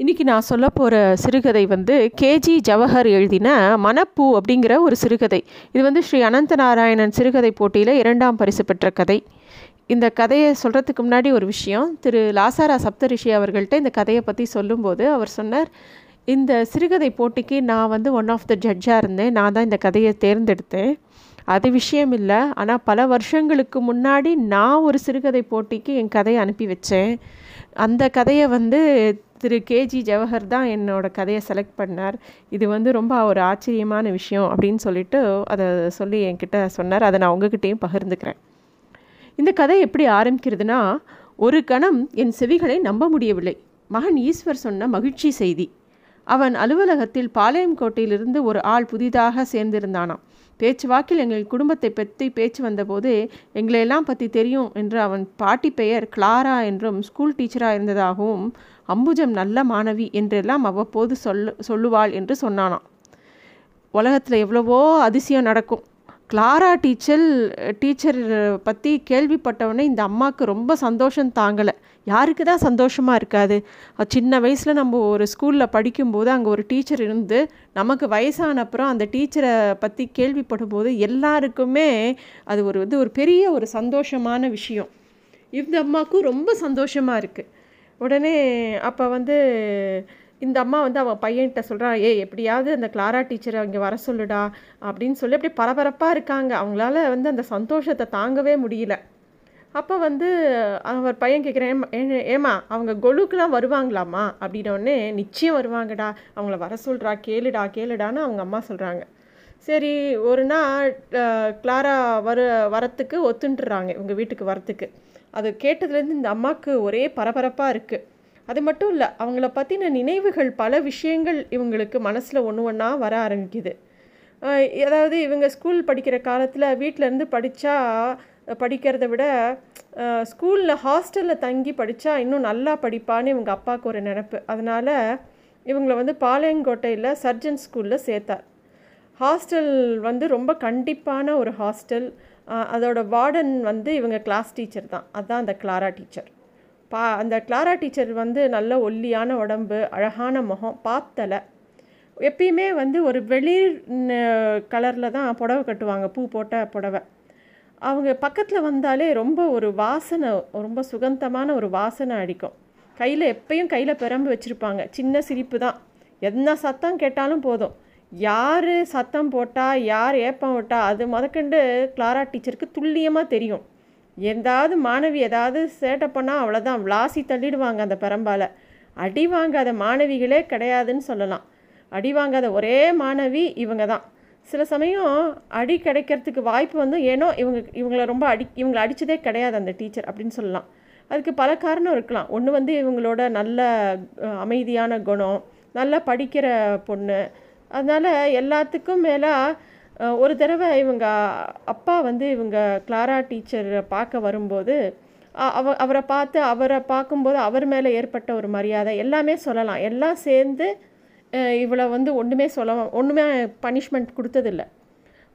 இன்றைக்கி நான் சொல்ல போகிற சிறுகதை வந்து கேஜி ஜவஹர் எழுதின மனப்பூ அப்படிங்கிற ஒரு சிறுகதை. இது வந்து ஸ்ரீ அனந்த நாராயணன் சிறுகதை போட்டியில் இரண்டாம் பரிசு பெற்ற கதை. இந்த கதையை சொல்கிறதுக்கு முன்னாடி ஒரு விஷயம். திரு லாசாரா சப்தரிஷி அவர்கள்ட்ட இந்த கதையை பற்றி சொல்லும்போது அவர் சொன்னார் இந்த சிறுகதை போட்டிக்கு நான் வந்து ஒன் ஆஃப் த ஜட்ஜாக இருந்தேன். நான் தான் இந்த கதையை தேர்ந்தெடுத்தேன். அது விஷயம் இல்லை. ஆனால் பல வருஷங்களுக்கு முன்னாடி நான் ஒரு சிறுகதை போட்டிக்கு என் கதையை அனுப்பி வச்சேன். அந்த கதையை வந்து திரு கேஜி ஜவஹர் தான் என்னோடய கதையை செலக்ட் பண்ணார். இது வந்து ரொம்ப ஒரு ஆச்சரியமான விஷயம் அப்படின்னு சொல்லிட்டு அதை சொல்லி என்கிட்ட சொன்னார். அதை நான் உங்ககிட்டேயும் பகிர்ந்துக்கிறேன். இந்த கதை எப்படி ஆரம்பிக்கிறதுனா ஒரு கணம் என் செவிகளை நம்ப முடியவில்லை. மகன் ஈஸ்வர் சொன்ன மகிழ்ச்சி செய்தி. அவன் அலுவலகத்தில் பாளையங்கோட்டையிலிருந்து ஒரு ஆள் புதிதாக சேர்ந்திருந்தானாம். பேச்சு வாக்கில் எங்கள் குடும்பத்தை பற்றி பேச்சு வந்தபோது எங்களையெல்லாம் பற்றி தெரியும் என்று அவன் பாட்டி பெயர் கிளாரா என்றும் ஸ்கூல் டீச்சராக இருந்ததாகவும் அம்புஜம் நல்ல மாணவி என்றெல்லாம் அவ்வப்போது சொல்லு சொல்லுவாள் என்று சொன்னானாம். உலகத்தில் எவ்வளவோ அதிசயம் நடக்கும். கிளாரா டீச்சர் டீச்சர் பற்றி கேள்விப்பட்டவொடனே இந்த அம்மாவுக்கு ரொம்ப சந்தோஷம் தாங்கலை. யாருக்கு தான் சந்தோஷமாக இருக்காது. சின்ன வயசில் நம்ம ஒரு ஸ்கூலில் படிக்கும்போது அங்கே ஒரு டீச்சர் இருந்து நமக்கு வயசான அப்புறம் அந்த டீச்சரை பற்றி கேள்விப்படும் போது எல்லாருக்குமே அது ஒரு வந்து ஒரு பெரிய ஒரு சந்தோஷமான விஷயம். இந்த அம்மாவுக்கும் ரொம்ப சந்தோஷமாக இருக்குது உடனே அப்போ வந்து இந்த அம்மா வந்து அவன் பையன்கிட்ட சொல்கிறான் ஏ எப்படியாவது அந்த கிளாரா டீச்சரை அங்கே வர சொல்லுடா அப்படின்னு சொல்லி அப்படியே பரபரப்பாக இருக்காங்க. அவங்களால வந்து அந்த சந்தோஷத்தை தாங்கவே முடியல. அப்போ வந்து அவர் பையன் கேட்குறேன் ஏமா அவங்க கொலுக்கெலாம் வருவாங்களாம்மா? அப்படின்னோடனே நிச்சயம் வருவாங்கடா அவங்கள வர சொல்கிறா கேளுடா கேளுடான்னு அவங்க அம்மா சொல்கிறாங்க சரி ஒரு நாள் கிளாரா வர வரத்துக்கு ஒத்துன்றாங்க இவங்க வீட்டுக்கு வரத்துக்கு. அது கேட்டதுலேருந்து இந்த அம்மாவுக்கு ஒரே பரபரப்பாக இருக்குது அது மட்டும் இல்லை அவங்கள பற்றின நினைவுகள் பல விஷயங்கள் இவங்களுக்கு மனசில் ஒன்று ஒன்றா வர ஆரம்பிக்குது. அதாவது இவங்க ஸ்கூல் படிக்கிற காலத்தில் வீட்டிலேருந்து படித்தா படிக்கிறத விட ஸ்கூலில் ஹாஸ்டலில் தங்கி படித்தா இன்னும் நல்லா படிப்பான்னு இவங்க அப்பாவுக்கு ஒரு நினப்பு. அதனால் இவங்களை வந்து பாளையங்கோட்டையில் சர்ஜன் ஸ்கூலில் சேர்த்தார் ஹாஸ்டல் வந்து ரொம்ப கண்டிப்பான ஒரு ஹாஸ்டல். அதோட வார்டன் வந்து இவங்க கிளாஸ் டீச்சர் தான். அதுதான் அந்த கிளாரா டீச்சர். பா அந்த கிளாரா டீச்சர் வந்து நல்ல ஒல்லியான உடம்பு அழகான முகம் பாத்தலை. எப்பயுமே வந்து ஒரு வெளிர் கலரில் தான் புடவை கட்டுவாங்க. பூ போட்ட புடவை. அவங்க பக்கத்தில் வந்தாலே ரொம்ப ஒரு வாசனை ரொம்ப சுகந்தமான ஒரு வாசனை அடிக்கும். கையில் எப்பயும் கையில் பெரம்பு வச்சுருப்பாங்க. சின்ன சிரிப்பு தான். என்ன சத்தம் கேட்டாலும் போதும். யார் சத்தம் போட்டால் யார் ஏப்பம் விட்டால் அது முதக்கண்டு கிளாரா டீச்சருக்கு துல்லியமாக தெரியும். எந்தாவது மாணவி ஏதாவது சேட்டை பண்ணால் அவ்வளோதான் விளாசி தள்ளிடுவாங்க அந்த பெரம்பால். அடி வாங்காத மாணவிகளே கிடையாதுன்னு சொல்லலாம். அடி வாங்காத ஒரே மாணவி இவங்க தான். சில சமயம் அடி கிடைக்கிறதுக்கு வாய்ப்பு வந்து ஏனோ இவங்க இவங்கள ரொம்ப அடி இவங்களை அடித்ததே கிடையாது அந்த டீச்சர் அப்படின்னு சொல்லலாம். அதுக்கு பல காரணம் இருக்கலாம். ஒன்று வந்து இவங்களோட நல்ல அமைதியான குணம் நல்லா படிக்கிற பொண்ணு. அதனால் எல்லாத்துக்கும் மேலே ஒரு தடவை இவங்க அப்பா வந்து இவங்க கிளாரா டீச்சர் பார்க்க வரும்போது அவ அவரை பார்த்து அவரை பார்க்கும்போது அவர் மேலே ஏற்பட்ட ஒரு மரியாதை எல்லாமே சொல்லலாம். எல்லாம் சேர்ந்து இவளை வந்து ஒன்றுமே சொல்ல ஒன்றுமே பனிஷ்மெண்ட் கொடுத்ததில்ல.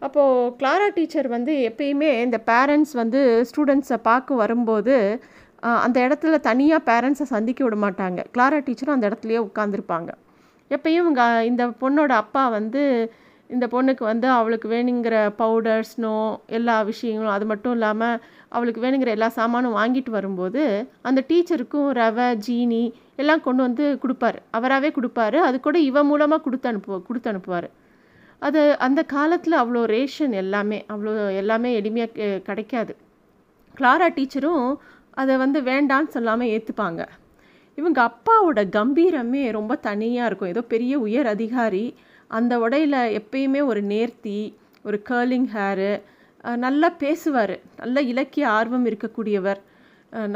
அப்போது கிளாரா டீச்சர் வந்து எப்பயுமே இந்த பேரண்ட்ஸ் வந்து ஸ்டூடெண்ட்ஸை பார்க்க வரும்போது அந்த இடத்துல தனியாக பேரண்ட்ஸை சந்திக்க விட மாட்டாங்க. கிளாரா டீச்சரும் அந்த இடத்துலையே உட்காந்துருப்பாங்க எப்பயும் இவங்க இந்த பொண்ணோட அப்பா வந்து இந்த பொண்ணுக்கு வந்து அவளுக்கு வேணுங்கிற பவுடர் ஸ்னோ எல்லா விஷயங்களும் அது மட்டும் இல்லாமல் அவளுக்கு வேணுங்கிற எல்லா சாமானும் வாங்கிட்டு வரும்போது அந்த டீச்சருக்கும் ரவை ஜீனி எல்லாம் கொண்டு வந்து கொடுப்பாரு. அவராகவே கொடுப்பாரு. அது கூட இவ மூலமாக கொடுத்து அனுப்பு கொடுத்து அனுப்புவார். அது அந்த காலத்தில் அவ்வளோ ரேஷன் எல்லாமே அவ்வளோ எல்லாமே எளிமையாக கிடைக்காது. கிளாரா டீச்சரும் அதை வந்து வேண்டான்னு சொல்லாமல் ஏற்றுப்பாங்க இவங்க அப்பாவோட கம்பீரமே ரொம்ப தனியாக இருக்கும். ஏதோ பெரிய உயர் அதிகாரி அந்த உடையில் எப்பயுமே ஒரு நேர்த்தி ஒரு கேர்லிங் ஹேரு நல்லா பேசுவார். நல்ல இலக்கிய ஆர்வம் இருக்கக்கூடியவர்.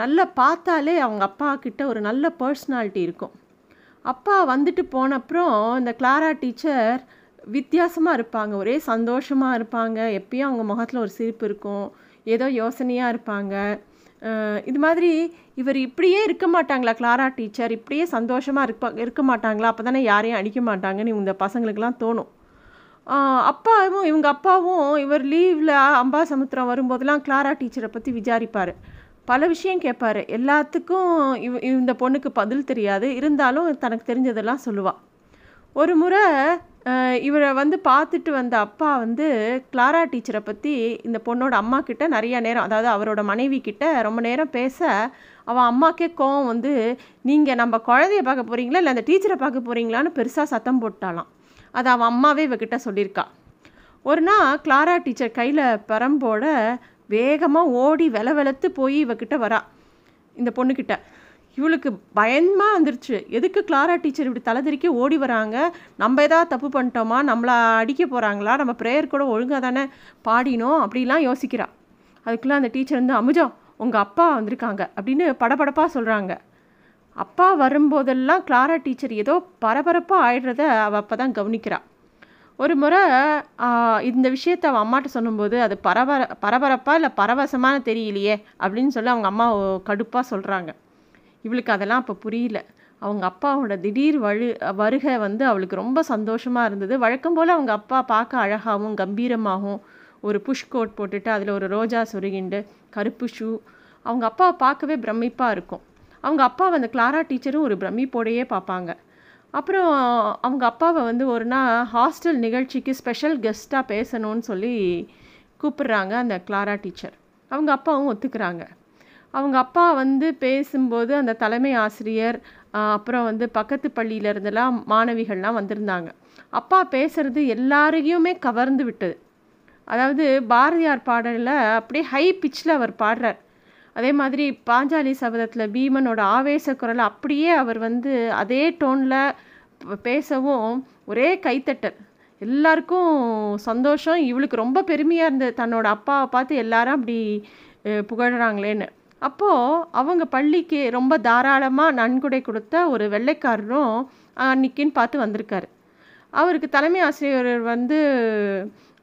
நல்லா பார்த்தாலே அவங்க அப்பா கிட்ட ஒரு நல்ல பர்சனாலிட்டி இருக்கும். அப்பா வந்துட்டு போன அப்புறம் இந்த கிளாரா டீச்சர் வித்தியாசமாக இருப்பாங்க. ஒரே சந்தோஷமாக இருப்பாங்க. எப்பயும் அவங்க முகத்தில் ஒரு சிரிப்பு இருக்கும். ஏதோ யோசனையாக இருப்பாங்க. இது மாதிரி இவர் இப்படியே இருக்க மாட்டாங்களா கிளாரா டீச்சர்? இப்படியே சந்தோஷமாக இருப்பா இருக்க மாட்டாங்களா? அப்போ தானே யாரையும் அடிக்க மாட்டாங்கன்னு இந்த பசங்களுக்கெல்லாம் தோணும். அப்பாவும் இவங்க அப்பாவும் இவர் லீவில் அம்பாசமுத்திரம் வரும்போதெல்லாம் கிளாரா டீச்சரை பற்றி விசாரிப்பார். பல விஷயம் கேட்பாரு எல்லாத்துக்கும் இவ இந்த பொண்ணுக்கு பதில் தெரியாது. இருந்தாலும் தனக்கு தெரிஞ்சதெல்லாம் சொல்லுவாள் ஒரு முறை இவரை வந்து பார்த்துட்டு வந்த அப்பா வந்து கிளாரா டீச்சரை பற்றி இந்த பொண்ணோட அம்மா கிட்ட நிறைய நேரம் அதாவது அவரோட மனைவி கிட்ட ரொம்ப நேரம் பேச அவன் அம்மாக்கே கோவம் வந்து நீங்கள் நம்ம குழந்தைய பார்க்க போகிறீங்களா இல்லை அந்த டீச்சரை பார்க்க போகிறீங்களான்னு பெருசாக சத்தம் போட்டாலாம் அது அவன் அம்மாவே இவகிட்ட சொல்லியிருக்கா. ஒரு நாள் கிளாரா டீச்சர் கையில் பரம்போட வேகமாக ஓடி வெல வெளத்து போய் இவகிட்ட வரா. இந்த பொண்ணுக்கிட்ட இவளுக்கு பயமாக வந்துருச்சு. எதுக்கு கிளாரா டீச்சர் இப்படி தலைதிரிக்கி ஓடி வராங்க? நம்ம ஏதாவது தப்பு பண்ணிட்டோமா? நம்மளை அடிக்க போகிறாங்களா நம்ம ப்ரேயர் கூட ஒழுங்காக தானே பாடினோம்? அப்படிலாம் யோசிக்கிறா. அதுக்குள்ளே அந்த டீச்சர் வந்து அமுஜம் உங்கள் அப்பா வந்திருக்காங்க. அப்படின்னு படபடப்பாக சொல்கிறாங்க அப்பா வரும்போதெல்லாம் கிளாரா டீச்சர் ஏதோ பரபரப்பாக ஆயிடுறத அவள் அப்போ தான் கவனிக்கிறாள் ஒரு முறை இந்த விஷயத்த அவன் அம்மாட்ட சொல்லும்போது அது பரபர பரபரப்பாக இல்லை பரவசமான தெரியலையே? அப்படின்னு சொல்லி அவங்க அம்மா கடுப்பாக சொல்கிறாங்க இவளுக்கு அதெல்லாம் அப்போ புரியல. அவங்க அப்பாவோட திடீர் வழு வருகை வந்து அவளுக்கு ரொம்ப சந்தோஷமாக இருந்தது. வழக்கம் போல் அவங்க அப்பா பார்க்க அழகாகவும் கம்பீரமாகவும் ஒரு புஷ் கோட் போட்டுட்டு அதில் ஒரு ரோஜா சொருகிண்டு கருப்பு ஷூ அவங்க அப்பாவை பார்க்கவே பிரமிப்பாக இருக்கும். அவங்க அப்பா அந்த கிளாரா டீச்சரும் ஒரு பிரமிப்போடையே பார்ப்பாங்க. அப்புறம் அவங்க அப்பாவை வந்து ஒரு நாள் ஹாஸ்டல் நிகழ்ச்சிக்கு ஸ்பெஷல் கெஸ்ட்டாக பேசணும்னு சொல்லி கூப்பிடுறாங்க அந்த கிளாரா டீச்சர். அவங்க அப்பாவும் ஒத்துக்கிறாங்க. அவங்க அப்பா வந்து பேசும்போது அந்த தலைமை ஆசிரியர் அப்புறம் வந்து பக்கத்து பள்ளியிலேருந்துலாம் மாணவிகள்லாம் வந்திருந்தாங்க. அப்பா பேசுகிறது எல்லாரையுமே கவர்ந்து விட்டது. அதாவது பாரதியார் பாடலில் அப்படியே ஹை பிச்சில் அவர் பாடுறார். அதே மாதிரி பாஞ்சாலி சபதத்தில் பீமனோட ஆவேச குரல் அப்படியே அவர் வந்து அதே டோனில் பேசவும் ஒரே கைத்தட்டல். எல்லாருக்கும் சந்தோஷம். இவளுக்கு ரொம்ப பெருமையாக இருந்தது தன்னோட அப்பாவை பார்த்து எல்லாரும் அப்படி புகழறாங்களேன்னு. அப்போது அவங்க பள்ளிக்கு ரொம்ப தாராளமாக நன்கொடை கொடுத்த ஒரு வெள்ளைக்காரரும் அன்னைக்குன்னு பார்த்து வந்திருக்காரு. அவருக்கு தலைமை ஆசிரியர் வந்து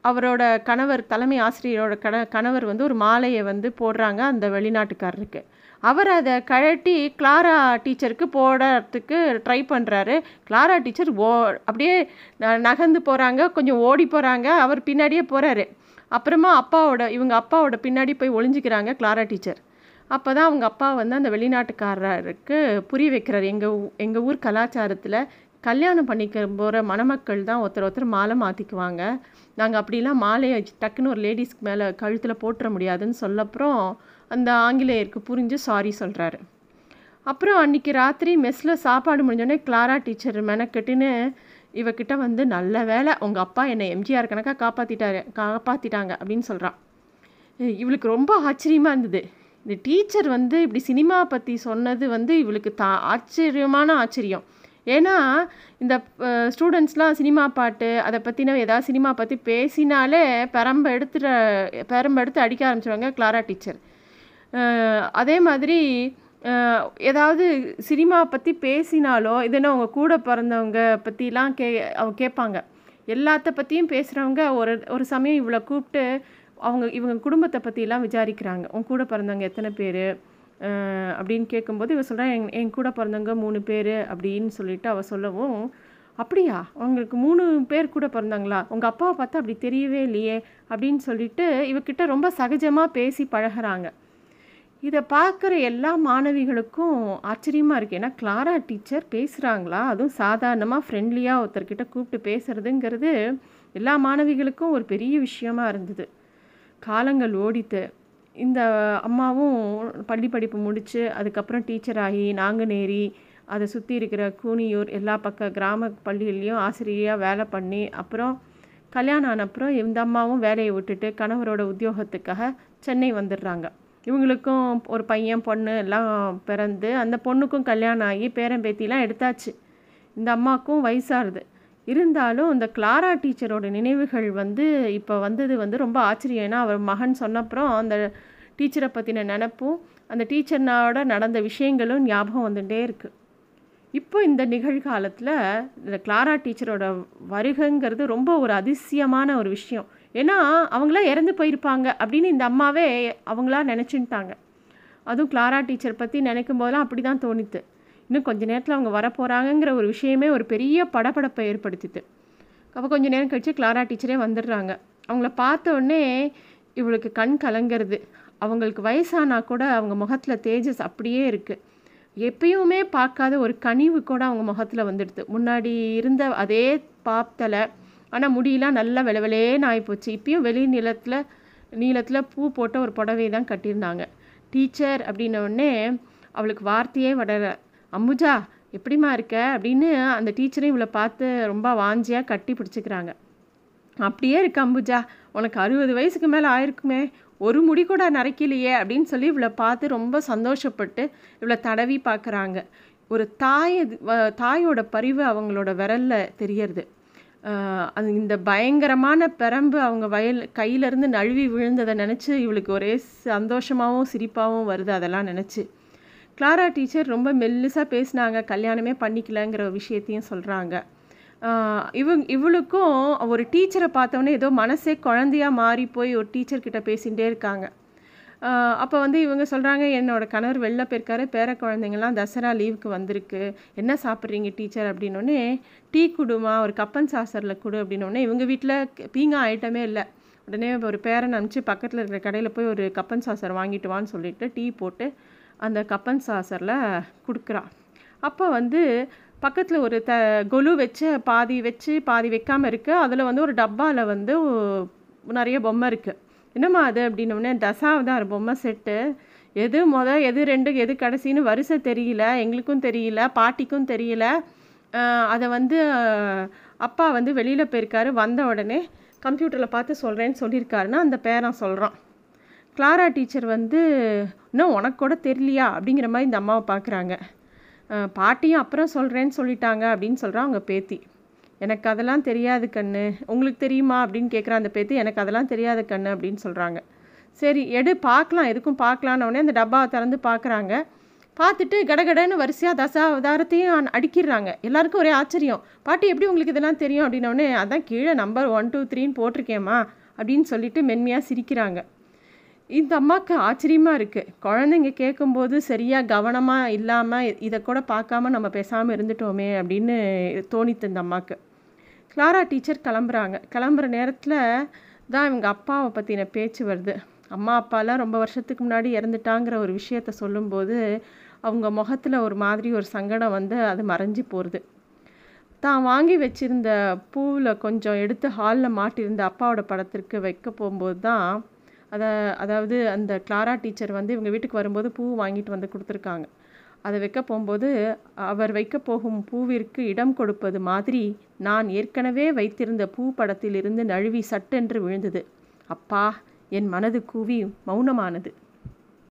அவரோட கணவர் தலைமை ஆசிரியரோட கண கணவர் வந்து ஒரு மாலையை வந்து போடுறாங்க அந்த வெளிநாட்டுக்காரருக்கு. அவர் அதை கழட்டி கிளாரா டீச்சருக்கு போடுறதுக்கு ட்ரை பண்ணுறாரு கிளாரா டீச்சர் ஓ அப்படியே நகர்ந்து போகிறாங்க கொஞ்சம் ஓடி போகிறாங்க அவர் பின்னாடியே போகிறாரு அப்புறமா அப்பாவோட இவங்க அப்பாவோட பின்னாடி போய் ஒளிஞ்சிக்கிறாங்க கிளாரா டீச்சர். அப்போ தான் அவங்க அப்பா வந்து அந்த வெளிநாட்டுக்காரருக்கு புரிய வைக்கிறார். எங்கள் எங்கள் ஊர் கலாச்சாரத்தில் கல்யாணம் பண்ணிக்க போகிற மணமக்கள் தான் ஒருத்தர் ஒருத்தர் மாலை மாற்றிக்குவாங்க நாங்கள் அப்படிலாம் மாலையை டக்குன்னு ஒரு லேடிஸ்க்கு மேலே கழுத்தில் போட்டுற முடியாதுன்னு சொல்லப்புறம் அந்த ஆங்கிலேயருக்கு புரிஞ்சு சாரி சொல்கிறாரு அப்புறம் அன்றைக்கி ராத்திரி மெஸ்ஸில் சாப்பாடு முடிஞ்சோடனே கிளாரா டீச்சர் மெனக்கெட்டுன்னு இவக்கிட்ட வந்து நல்ல வேலை உங்கள் அப்பா என்னை எம்ஜிஆர் கணக்காக காப்பாற்றிட்டாரு காப்பாற்றிட்டாங்க அப்படின்னு சொல்கிறான் இவளுக்கு ரொம்ப ஆச்சரியமாக இருந்தது. இந்த டீச்சர் வந்து இப்படி சினிமா பற்றி சொன்னது வந்து இவளுக்கு தா ஆச்சரியமான ஆச்சரியம். ஏன்னா இந்த ஸ்டூடெண்ட்ஸ்லாம் சினிமா பாட்டு அதை பற்றின ஏதாவது சினிமா பற்றி பேசினாலே பெரம்ப எடுத்துகிற பெரம்ப எடுத்து அடிக்க ஆரம்பிச்சிடுவாங்க கிளாரா டீச்சர். அதே மாதிரி ஏதாவது சினிமா பற்றி பேசினாலோ இதுன்னு அவங்க கூட பிறந்தவங்க பற்றிலாம் கே அவங்க கேட்பாங்க. எல்லாத்த பற்றியும் பேசுகிறவங்க ஒரு ஒரு சமயம் இவ்வளோ கூப்பிட்டு அவங்க இவங்க குடும்பத்தை பற்றிலாம் விசாரிக்கிறாங்க. உங்க கூட பிறந்தவங்க எத்தனை பேர்? அப்படின்னு கேட்கும்போது இவ சொல்கிறா என் என் கூட பிறந்தவங்க மூணு பேர் அப்படின்னு சொல்லிட்டு அவள் சொல்லவும் அப்படியா? அவங்களுக்கு மூணு பேர் கூட பிறந்தாங்களா உங்கள் அப்பாவை பார்த்தா அப்படி தெரியவே இல்லையே அப்படின்னு சொல்லிட்டு இவக்கிட்ட ரொம்ப சகஜமாக பேசி பழகிறாங்க. இதை பார்க்குற எல்லா மாணவிகளுக்கும் ஆச்சரியமாக இருக்குது ஏன்னா கிளாரா டீச்சர் பேசுகிறாங்களா அதுவும் சாதாரணமாக ஃப்ரெண்ட்லியாக ஒருத்தர்கிட்ட கூப்பிட்டு பேசுகிறதுங்கிறது எல்லா மாணவிகளுக்கும் ஒரு பெரிய விஷயமா இருந்தது. காலங்கள் ஓடித்து இந்த அம்மாவும் பள்ளி படிப்பு முடித்து அதுக்கப்புறம் டீச்சர் ஆகி நாங்குநேரி அதை சுற்றி இருக்கிற கூனியூர் எல்லா பக்க கிராம பள்ளிகள்லேயும் ஆசிரியராக வேலை பண்ணி அப்புறம் கல்யாணம் ஆன அப்புறம் இந்த அம்மாவும் வேலையை விட்டுட்டு கணவரோட உத்தியோகத்துக்காக சென்னை வந்துடுறாங்க. இவங்களுக்கும் ஒரு பையன் பொண்ணு எல்லாம் பிறந்து அந்த பொண்ணுக்கும் கல்யாணம் ஆகி பேரன் பேத்திலாம் எடுத்தாச்சு. இந்த அம்மாவுக்கும் வயசாகுது. இருந்தாலும் இந்த கிளாரா டீச்சரோட நினைவுகள் வந்து இப்போ வந்தது வந்து ரொம்ப ஆச்சரியம். ஏன்னா அவர் மகன் சொன்னப்புறம் அந்த டீச்சரை பற்றின நினப்பும் அந்த டீச்சர்னோட நடந்த விஷயங்களும் ஞாபகம் வந்துகிட்டே இருக்குது இப்போ இந்த நிகழ்காலத்தில் இந்த கிளாரா டீச்சரோட வருகைங்கிறது ரொம்ப ஒரு அதிசயமான ஒரு விஷயம். ஏன்னா அவங்களாம் இறந்து போயிருப்பாங்க அப்படின்னு இந்த அம்மாவே அவங்களா நினச்சின்ட்டாங்க அதுவும் கிளாரா டீச்சர் பற்றி நினைக்கும் போதெல்லாம் அப்படி தான் தோணித்து. இன்னும் கொஞ்ச நேரத்தில் அவங்க வரப்போகிறாங்கங்கிற ஒரு விஷயமே ஒரு பெரிய படப்படப்பை ஏற்படுத்திது அப்போ கொஞ்சம் நேரம் கழித்து கிளாரா டீச்சரே வந்துடுறாங்க. அவங்கள பார்த்த உடனே இவளுக்கு கண் கலங்கிறது. அவங்களுக்கு வயசானா கூட அவங்க முகத்தில் தேஜஸ் அப்படியே இருக்குது எப்பயுமே பார்க்காத ஒரு கனிவு கூட அவங்க முகத்தில் வந்துடுது. முன்னாடி இருந்த அதே பாப்தலை ஆனால் முடியெல்லாம் நல்லா வெளவெளேன்னு ஆகிப்போச்சு இப்பயும் வெளி நிலத்தில் நீளத்தில் பூ போட்ட ஒரு புடவை தான் கட்டியிருந்தாங்க. டீச்சர் அப்படின்ன உடனே அவளுக்கு வார்த்தையே வடல. அம்புஜா எப்படிம்மா இருக்க? அப்படின்னு அந்த டீச்சரையும் இவளை பார்த்து ரொம்ப வாஞ்சியாக கட்டி பிடிச்சிக்கிறாங்க. அப்படியே இருக்கு அம்புஜா உனக்கு அறுபது வயசுக்கு மேலே ஆயிருக்குமே ஒரு முடி கூட நரைக்கலையே அப்படின்னு சொல்லி இவளை பார்த்து ரொம்ப சந்தோஷப்பட்டு இவளை தடவி பார்க்குறாங்க. ஒரு தாய் வ- தாயோட பரிவு அவங்களோட விரலில் தெரியறது. அது இந்த பயங்கரமான பெரம்பு அவங்க வயல் கையிலேருந்து நழுவி விழுந்ததை நினச்சி இவளுக்கு ஒரே சந்தோஷமாகவும் சிரிப்பாகவும் வருது அதெல்லாம் நினச்சி. கிளாரா டீச்சர் ரொம்ப மெல்லுசாக பேசினாங்க கல்யாணமே பண்ணிக்கலங்கிற விஷயத்தையும் சொல்கிறாங்க இவங்க இவளுக்கும் ஒரு டீச்சரை பார்த்தோன்னே ஏதோ மனசே குழந்தையா மாறி போய் ஒரு டீச்சர்கிட்ட பேசிகிட்டே இருக்காங்க. அப்போ வந்து இவங்க சொல்கிறாங்க என்னோடய கணவர் வெளில போயிருக்காரு பேர குழந்தைங்கள்லாம் தசரா லீவுக்கு வந்திருக்கு. என்ன சாப்பிட்றீங்க டீச்சர் அப்படின்னோடனே டீ குடுமா ஒரு கப்பன் சாசரில் கொடு அப்படின்னோடனே இவங்க வீட்டில் பீங்கா ஐட்டமே இல்லை. உடனே ஒரு பேரன் அனுப்பிச்சு பக்கத்தில் இருக்கிற கடையில் போய் ஒரு கப்பன் சாசர் வாங்கிட்டு வான்னு சொல்லிட்டு டீ போட்டு அந்த கப்பன் சாசரில் கொடுக்குறா. அப்போ வந்து பக்கத்தில் ஒரு த கொலு வச்சு பாதி வச்சு பாதி வைக்காமல் இருக்குது அதில் வந்து ஒரு டப்பாவில் வந்து நிறைய பொம்மை இருக்குது என்னம்மா அது அப்படின்னோடனே தசாவதார் பொம்மை செட்டு. எது முத எது ரெண்டு எது கடைசின்னு வரிசை தெரியல. எங்களுக்கும் தெரியல பாட்டிக்கும் தெரியல. அதை வந்து அப்பா வந்து வெளியில் போயிருக்காரு. வந்த உடனே கம்ப்யூட்டரில் பார்த்து சொல்கிறேன்னு சொல்லியிருக்காருன்னா அந்த பேரன் சொல்கிறான் கிளாரா டீச்சர் வந்து இன்னும் உனக்கு கூட தெரியலையா? அப்படிங்கிற மாதிரி இந்த அம்மாவை பார்க்குறாங்க பாட்டியும் அப்புறம் சொல்கிறேன்னு சொல்லிட்டாங்க அப்படின்னு சொல்கிறா அவங்க பேத்தி. எனக்கு அதெல்லாம் தெரியாது கண்ணு. உங்களுக்கு தெரியுமா? அப்படின்னு கேட்குற அந்த பேத்தி எனக்கு அதெல்லாம் தெரியாது கண்ணு அப்படின்னு சொல்கிறாங்க சரி எடு பார்க்கலாம் எதுக்கும் பார்க்கலான்னு அந்த டப்பாவை திறந்து பார்க்குறாங்க பார்த்துட்டு கடகடன்னு வரிசையாக தசாவதாரத்தையும் அடிக்கிறாங்க அடிக்கிடுறாங்க. எல்லாருக்கும் ஒரே ஆச்சரியம். பாட்டி எப்படி உங்களுக்கு இதெல்லாம் தெரியும்? அப்படின்னோடனே அதான் கீழே நம்பர் ஒன் டூ த்ரீன்னு போட்டிருக்கேம்மா அப்படின்னு சொல்லிட்டு மென்மையாக சிரிக்கிறாங்க. இந்த அம்மாவுக்கு ஆச்சரியமாக இருக்குது குழந்தைங்க கேட்கும்போது சரியாக கவனமாக இல்லாமல் இதை கூட பார்க்காம நம்ம பேசாமல் இருந்துட்டோமே அப்படின்னு தோணித்து இந்த அம்மாவுக்கு கிளாரா டீச்சர் கிளம்புறாங்க. கிளம்புற நேரத்தில் தான் இவங்க அப்பாவை பற்றின பேச்சு வருது. அம்மா அப்பாலாம் ரொம்ப வருஷத்துக்கு முன்னாடி இறந்துட்டாங்கிற ஒரு விஷயத்த சொல்லும்போது அவங்க முகத்தில் ஒரு மாதிரி ஒரு சங்கடம் வந்து அது மறைஞ்சு போகிறது தான் வாங்கி வச்சுருந்த பூவில் கொஞ்சம் எடுத்து ஹாலில் மாட்டியிருந்த அப்பாவோட படத்திற்கு வைக்க போகும்போது தான் அதை அதாவது அந்த கிளாரா டீச்சர் வந்து இவங்க வீட்டுக்கு வரும்போது பூ வாங்கிட்டு வந்து கொடுத்துருக்காங்க. அதை வைக்க போகும்போது அவர் வைக்க போகும் பூவிற்கு இடம் கொடுப்பது மாதிரி நான் ஏற்கனவே வைத்திருந்த பூ படத்திலிருந்து நழுவி சட்டென்று விழுந்தது. அப்பா என் மனது கூவி மௌனமானது.